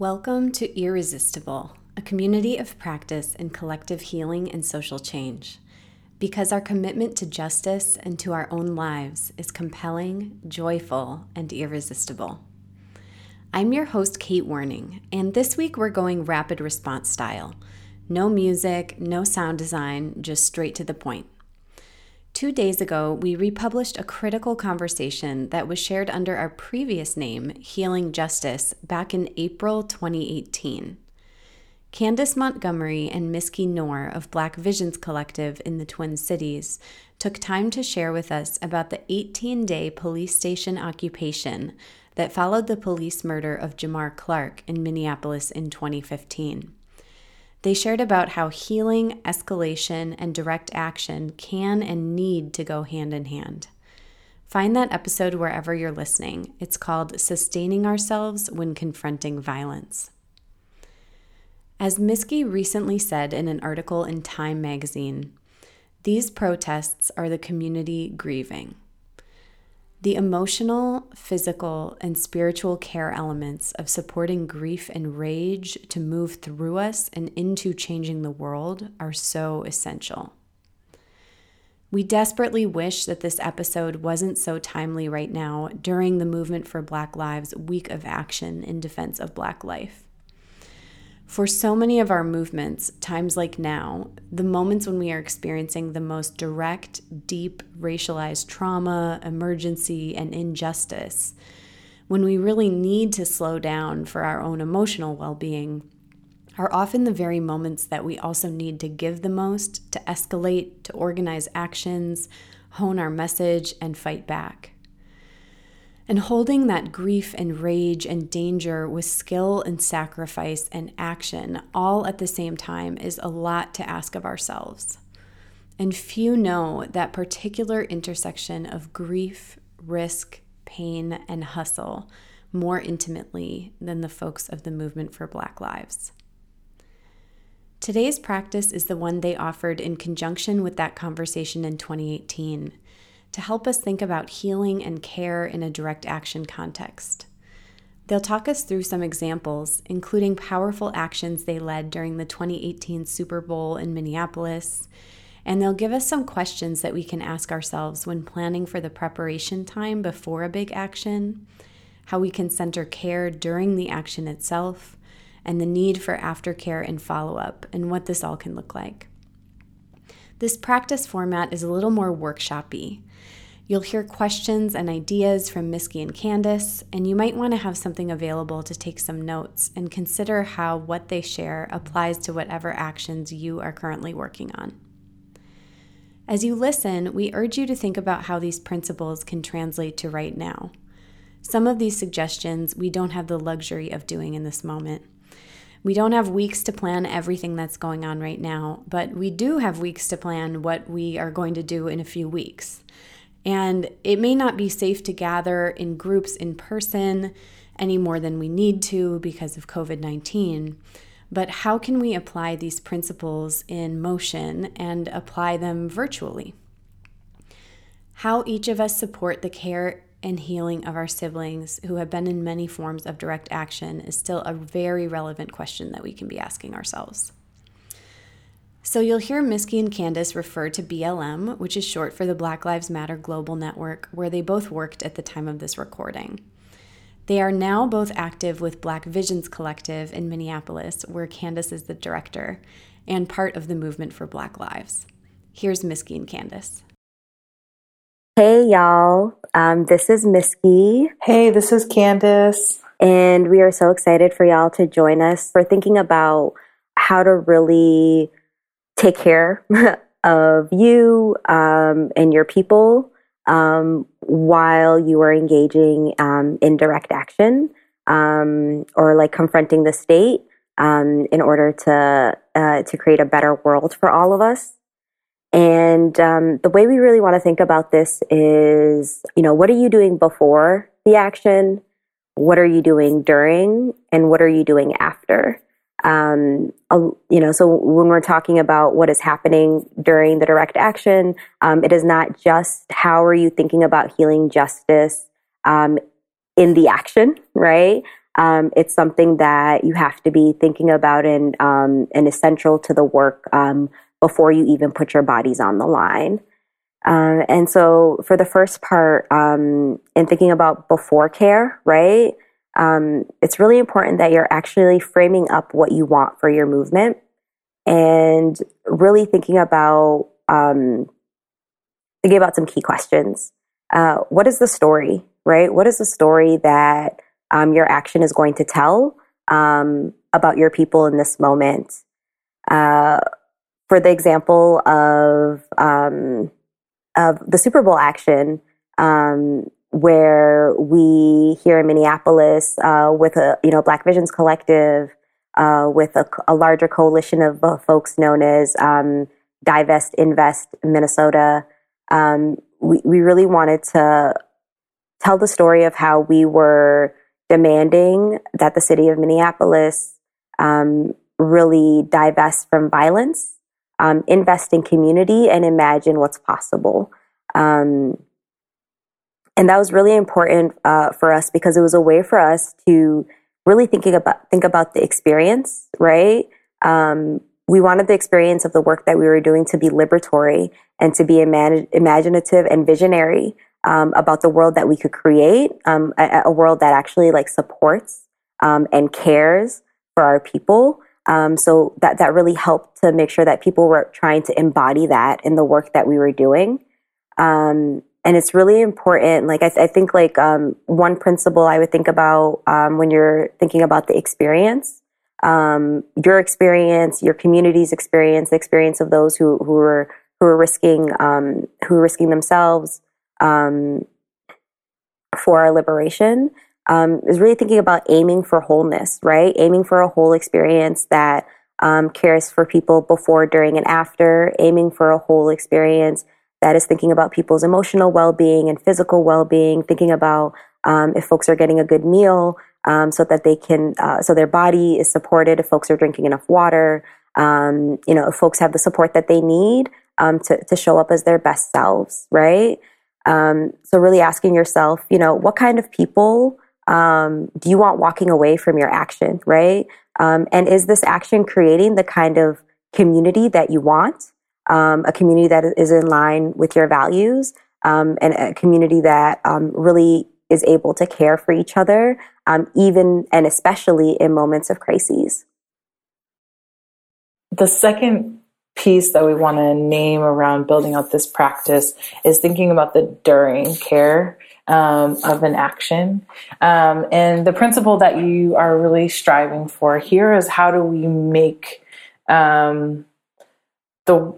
Welcome to Irresistible, a community of practice in collective healing and social change. Because our commitment to justice and to our own lives is compelling, joyful, and irresistible. I'm your host, Kate Werning, and this week we're going rapid response style. No music, no sound design, just straight to the point. Two days ago, we republished a critical conversation that was shared under our previous name, Healing Justice, back in April 2018. Candace Montgomery and Miski Noor of Black Visions Collective in the Twin Cities took time to share with us about the 18 day police station occupation that followed the police murder of Jamar Clark in Minneapolis in 2015. They shared about how healing, escalation, and direct action can and need to go hand in hand. Find that episode wherever you're listening. It's called Sustaining Ourselves When Confronting Violence. As Miski recently said in an article in Time magazine, these protests are the community grieving. The emotional, physical, and spiritual care elements of supporting grief and rage to move through us and into changing the world are so essential. We desperately wish that this episode wasn't so timely right now during the Movement for Black Lives Week of Action in defense of Black life. For so many of our movements, times like now, the moments when we are experiencing the most direct, deep racialized trauma, emergency, and injustice, when we really need to slow down for our own emotional well being, are often the very moments that we also need to give the most, to escalate, to organize actions, hone our message, and fight back. And holding that grief and rage and danger with skill and sacrifice and action all at the same time is a lot to ask of ourselves. And few know that particular intersection of grief, risk, pain, and hustle more intimately than the folks of the Movement for Black Lives. Today's practice is the one they offered in conjunction with that conversation in 2018 to help us think about healing and care in a direct action context. They'll talk us through some examples, including powerful actions they led during the 2018 Super Bowl in Minneapolis, and they'll give us some questions that we can ask ourselves when planning for the preparation time before a big action, how we can center care during the action itself, and the need for aftercare and follow up, and what this all can look like. This practice format is a little more workshoppy. You'll hear questions and ideas from Miski and Candace, and you might want to have something available to take some notes and consider how what they share applies to whatever actions you are currently working on. As you listen, we urge you to think about how these principles can translate to right now. Some of these suggestions we don't have the luxury of doing in this moment. We don't have weeks to plan everything that's going on right now, but we do have weeks to plan what we are going to do in a few weeks. And it may not be safe to gather in groups in person any more than we need to because of COVID 19. But how can we apply these principles in motion and apply them virtually? How each of us support the care and healing of our siblings who have been in many forms of direct action is still a very relevant question that we can be asking ourselves. So you'll hear Miski and Candace refer to BLM, which is short for the Black Lives Matter Global Network, where they both worked at the time of this recording. They are now both active with Black Visions Collective in Minneapolis, where Candace is the director, and part of the movement for Black Lives. Here's Miski and Candace. Hey, y'all. Um, this is Miski. Hey, this is Candace. And we are so excited for y'all to join us for thinking about how to really take care of you um, and your people um, while you are engaging um, in direct action um, or like confronting the state um, in order to uh, to create a better world for all of us. And um, the way we really want to think about this is, you know, what are you doing before the action? What are you doing during? And what are you doing after? um, you know, so when we're talking about what is happening during the direct action, um, it is not just how are you thinking about healing justice um, in the action, right? Um, it's something that you have to be thinking about and um, and essential to the work um, before you even put your bodies on the line. Uh, and so, for the first part, um, in thinking about before care, right? Um, it's really important that you're actually framing up what you want for your movement and really thinking about um, thinking about some key questions. Uh, what is the story, right? What is the story that um, your action is going to tell um, about your people in this moment? Uh, for the example of um, of the Super Bowl action, um, where we here in Minneapolis uh, with a you know Black Visions Collective, uh, with a, a, larger coalition of uh, folks known as um, Divest Invest Minnesota, um, we we really wanted to tell the story of how we were demanding that the city of Minneapolis um, really divest from violence, um, invest in community, and imagine what's possible. Um, and that was really important uh, for us because it was a way for us to really thinking about think about the experience, right? Um, we wanted the experience of the work that we were doing to be liberatory and to be imaginative and visionary um, about the world that we could create, um, a, a, world that actually like supports um, and cares for our people. Um, so that that really helped to make sure that people were trying to embody that in the work that we were doing. Um, and it's really important. Like I, th- I think, like um, one principle I would think about when you're thinking about the experience um, your experience, your community's experience, the experience of those who who are who are risking um, who are risking themselves um, for our liberation um, is really thinking about aiming for wholeness, right? Aiming for a whole experience that um, cares for people before, during, and after. Aiming for a whole experience that is thinking about people's emotional well-being and physical well-being. Thinking about um, if folks are getting a good meal. Um, so that they can, uh, so their body is supported. If folks are drinking enough water, um, you know, if folks have the support that they need, um, to, to show up as their best selves, right? Um, so really asking yourself, you know, what kind of people um, do you want walking away from your action, right? Um, and is this action creating the kind of community that you want? Um, a community that is in line with your values, um, and a community that um, really is able to care for each other, even and especially in moments of crises. The second piece that we want to name around building out this practice is thinking about the during care um, of an action. Um, and the principle that you are really striving for here is how do we make um, the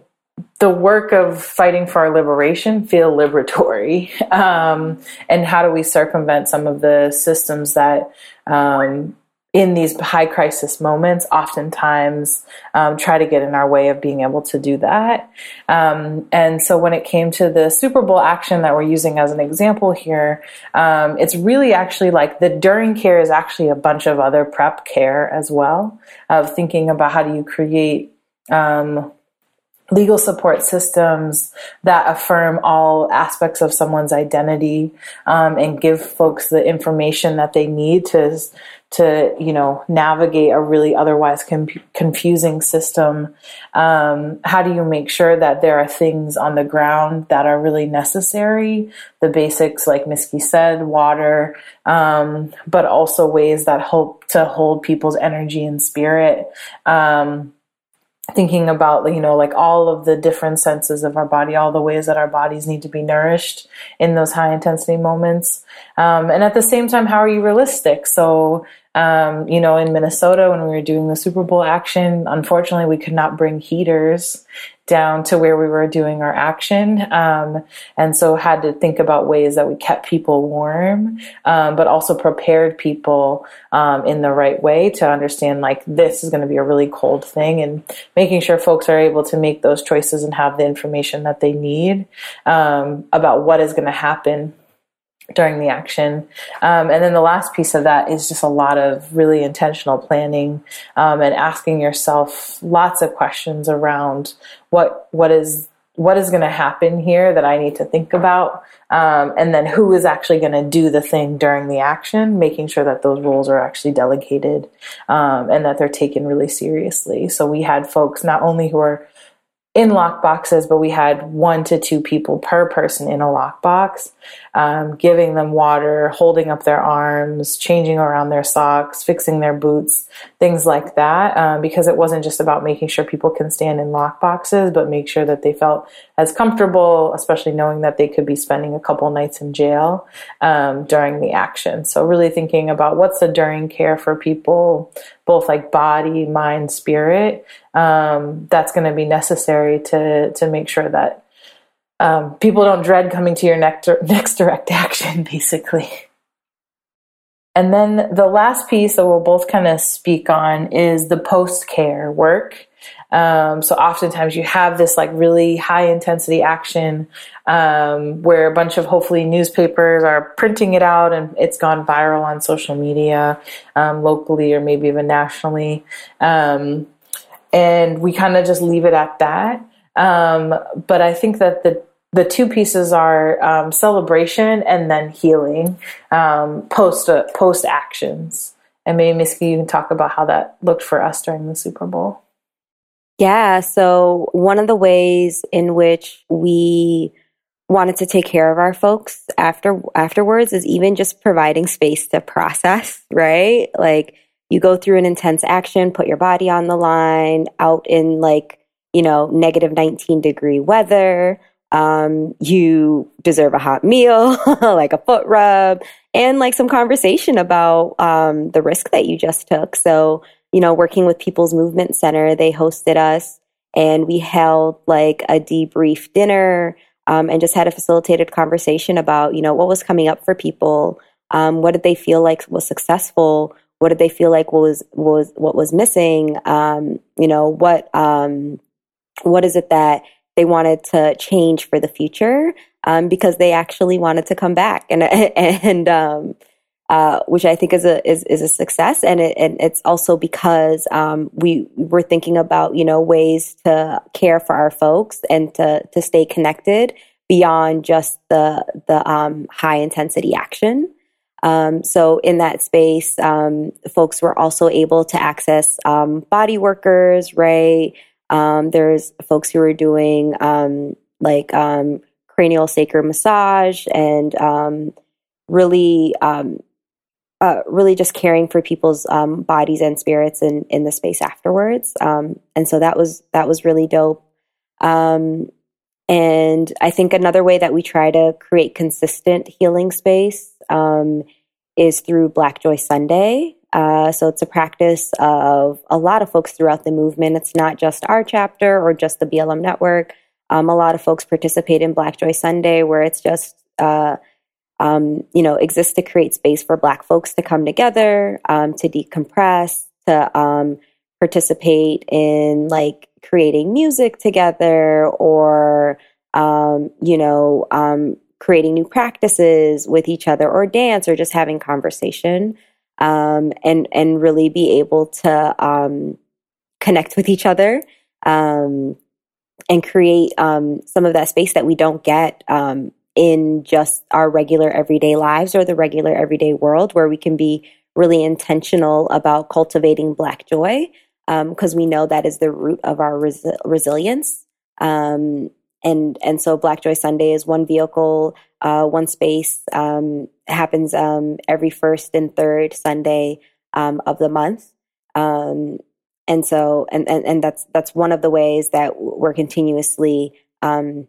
the work of fighting for our liberation feel liberatory, um, and how do we circumvent some of the systems that um, in these high crisis moments, oftentimes um, try to get in our way of being able to do that. Um, and so when it came to the Super Bowl action that we're using as an example here, um, it's really actually like the during care is actually a bunch of other prep care as well, of thinking about how do you create um, legal support systems that affirm all aspects of someone's identity um, and give folks the information that they need to to you know navigate a really otherwise com- confusing system. Um, how do you make sure that there are things on the ground that are really necessary? The basics like Miski said water um, but also ways that help to hold people's energy and spirit. Um, thinking about you know like all of the different senses of our body all the ways that our bodies need to be nourished in those high intensity moments. Um, and at the same time how are you realistic? So um, you know, in Minnesota when we were doing the Super Bowl action, unfortunately, we could not bring heaters down to where we were doing our action. Um, and so had to think about ways that we kept people warm, um, but also prepared people um, in the right way to understand like this is going to be a really cold thing and making sure folks are able to make those choices and have the information that they need um, about what is going to happen during the action. Um, and then the last piece of that is just a lot of really intentional planning um, and asking yourself lots of questions around what what is what is going to happen here that I need to think about, um, and then who is actually going to do the thing during the action, making sure that those roles are actually delegated um, and that they're taken really seriously. So we had folks not only who are in lock boxes, but we had one to two people per person in a lockbox, um, giving them water, holding up their arms, changing around their socks, fixing their boots, things like that. Um, because it wasn't just about making sure people can stand in lock boxes, but make sure that they felt as comfortable, especially knowing that they could be spending a couple nights in jail um, during the action. So really thinking about what's the during care for people, both like body, mind, spirit. Um, that's going to be necessary to to make sure that um, people don't dread coming to your next next direct action, basically. And then the last piece that we'll both kind of speak on is the post care work. Um, so oftentimes you have this like really high intensity action um, where a bunch of hopefully newspapers are printing it out and it's gone viral on social media um, locally or maybe even nationally. Um, and we kind of just leave it at that. Um, but I think that the the two pieces are um, celebration and then healing post uh, post actions. And maybe Miski, you can talk about how that looked for us during the Super Bowl. Yeah. So, one of the ways in which we wanted to take care of our folks after afterwards is even just providing space to process, right? Like you go through an intense action, put your body on the line out in like, you know, negative 19 degree weather. Um, you deserve a hot meal, like a foot rub, and like some conversation about um, the risk that you just took. So, you know, working with People's Movement Center, they hosted us and we held like a debrief dinner um, and just had a facilitated conversation about, you know, what was coming up for people. Um, what did they feel like was successful? What did they feel like was was what was missing? Um, you know, what um, what is it that they wanted to change for the future? Um, because they actually wanted to come back and and um, uh, which I think is a is, is a success, and it, and it's also because um, we were thinking about you know ways to care for our folks and to to stay connected beyond just the the um, high intensity action. Um, so in that space, um, folks were also able to access um, body workers, right? Um, there's folks who are doing like cranial sacral massage and really um, uh, really just caring for people's um, bodies and spirits in, in the space afterwards. Um, and so that was that was really dope. Um, and I think another way that we try to create consistent healing space um, is through Black Joy Sunday. Uh, so it's a practice of a lot of folks throughout the movement. It's not just our chapter or just the BLM network. Um, a lot of folks participate in Black Joy Sunday, where it's just uh, um, you know, exists to create space for Black folks to come together, um, to decompress, to um, participate in like creating music together or, um, you know, um, creating new practices with each other or dance or just having conversation um, and, and really be able to connect with each other. and create some of that space that we don't get in just our regular everyday lives or the regular everyday world where we can be really intentional about cultivating black joy because um, we know that is the root of our res- resilience. Um, and and so black joy sunday is one vehicle uh, one space um, happens um, every first and third sunday um, of the month. Um, and so and, and and that's that's one of the ways that we're continuously um,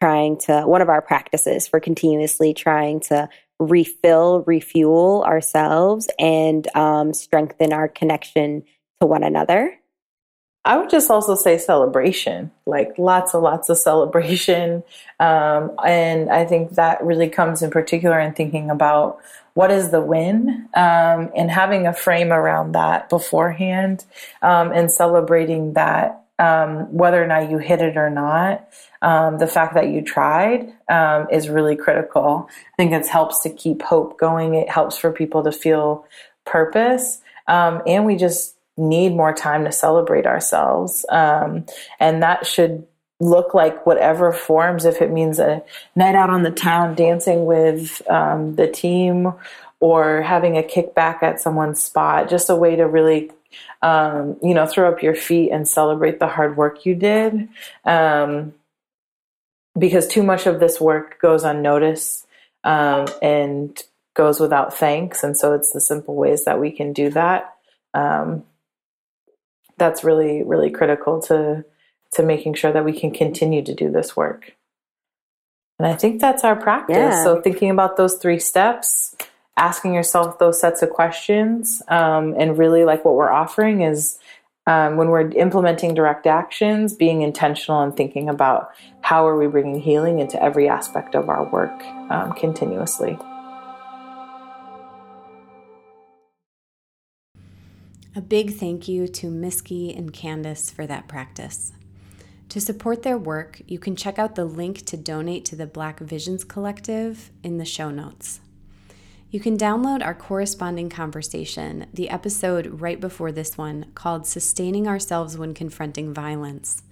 trying to, one of our practices for continuously trying to refill, refuel ourselves and um, strengthen our connection to one another. I would just also say celebration, like lots and lots of celebration. Um, and I think that really comes in particular in thinking about what is the win um, and having a frame around that beforehand um, and celebrating that um, whether or not you hit it or not um, the fact that you tried um, is really critical. I think it helps to keep hope going. It helps for people to feel purpose. Um, and we just need more time to celebrate ourselves. Um, and that should look like whatever forms, if it means a night out on the town dancing with um, the team or having a kickback at someone's spot, just a way to really, um, you know, throw up your feet and celebrate the hard work you did. Um, because too much of this work goes unnoticed um, and goes without thanks. And so it's the simple ways that we can do that. Um, that's really, really critical to to making sure that we can continue to do this work. And I think that's our practice. Yeah. So thinking about those three steps, asking yourself those sets of questions, um, and really like what we're offering is um, when we're implementing direct actions, being intentional and thinking about how are we bringing healing into every aspect of our work um, continuously. A big thank you to Miski and Candace for that practice. To support their work, you can check out the link to donate to the Black Visions Collective in the show notes. You can download our corresponding conversation, the episode right before this one, called Sustaining Ourselves When Confronting Violence,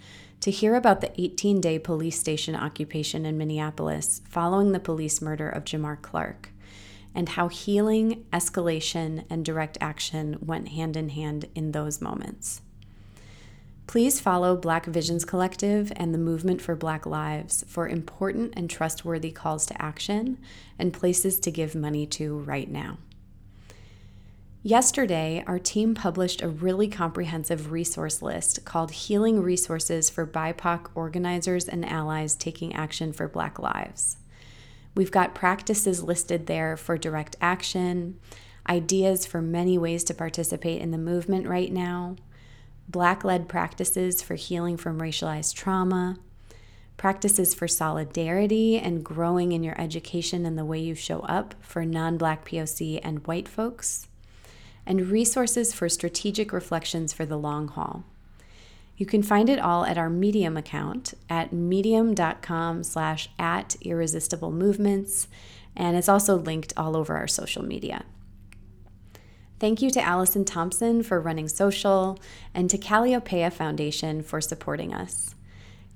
to hear about the 18 day police station occupation in Minneapolis following the police murder of Jamar Clark, and how healing, escalation, and direct action went hand in hand in those moments. Please follow Black Visions Collective and the Movement for Black Lives for important and trustworthy calls to action and places to give money to right now. Yesterday, our team published a really comprehensive resource list called Healing Resources for BIPOC Organizers and Allies Taking Action for Black Lives. We've got practices listed there for direct action, ideas for many ways to participate in the movement right now, Black led practices for healing from racialized trauma, practices for solidarity and growing in your education and the way you show up for non Black POC and white folks, and resources for strategic reflections for the long haul. You can find it all at our Medium account at medium.com slash at irresistible movements, and it's also linked all over our social media. Thank you to Allison Thompson for running social and to Kalliopeia Foundation for supporting us.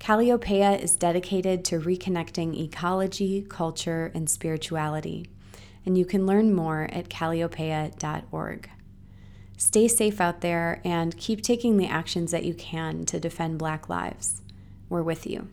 Kalliopeia is dedicated to reconnecting ecology, culture, and spirituality, and you can learn more at kalliopeia.org. Stay safe out there and keep taking the actions that you can to defend Black lives. We're with you.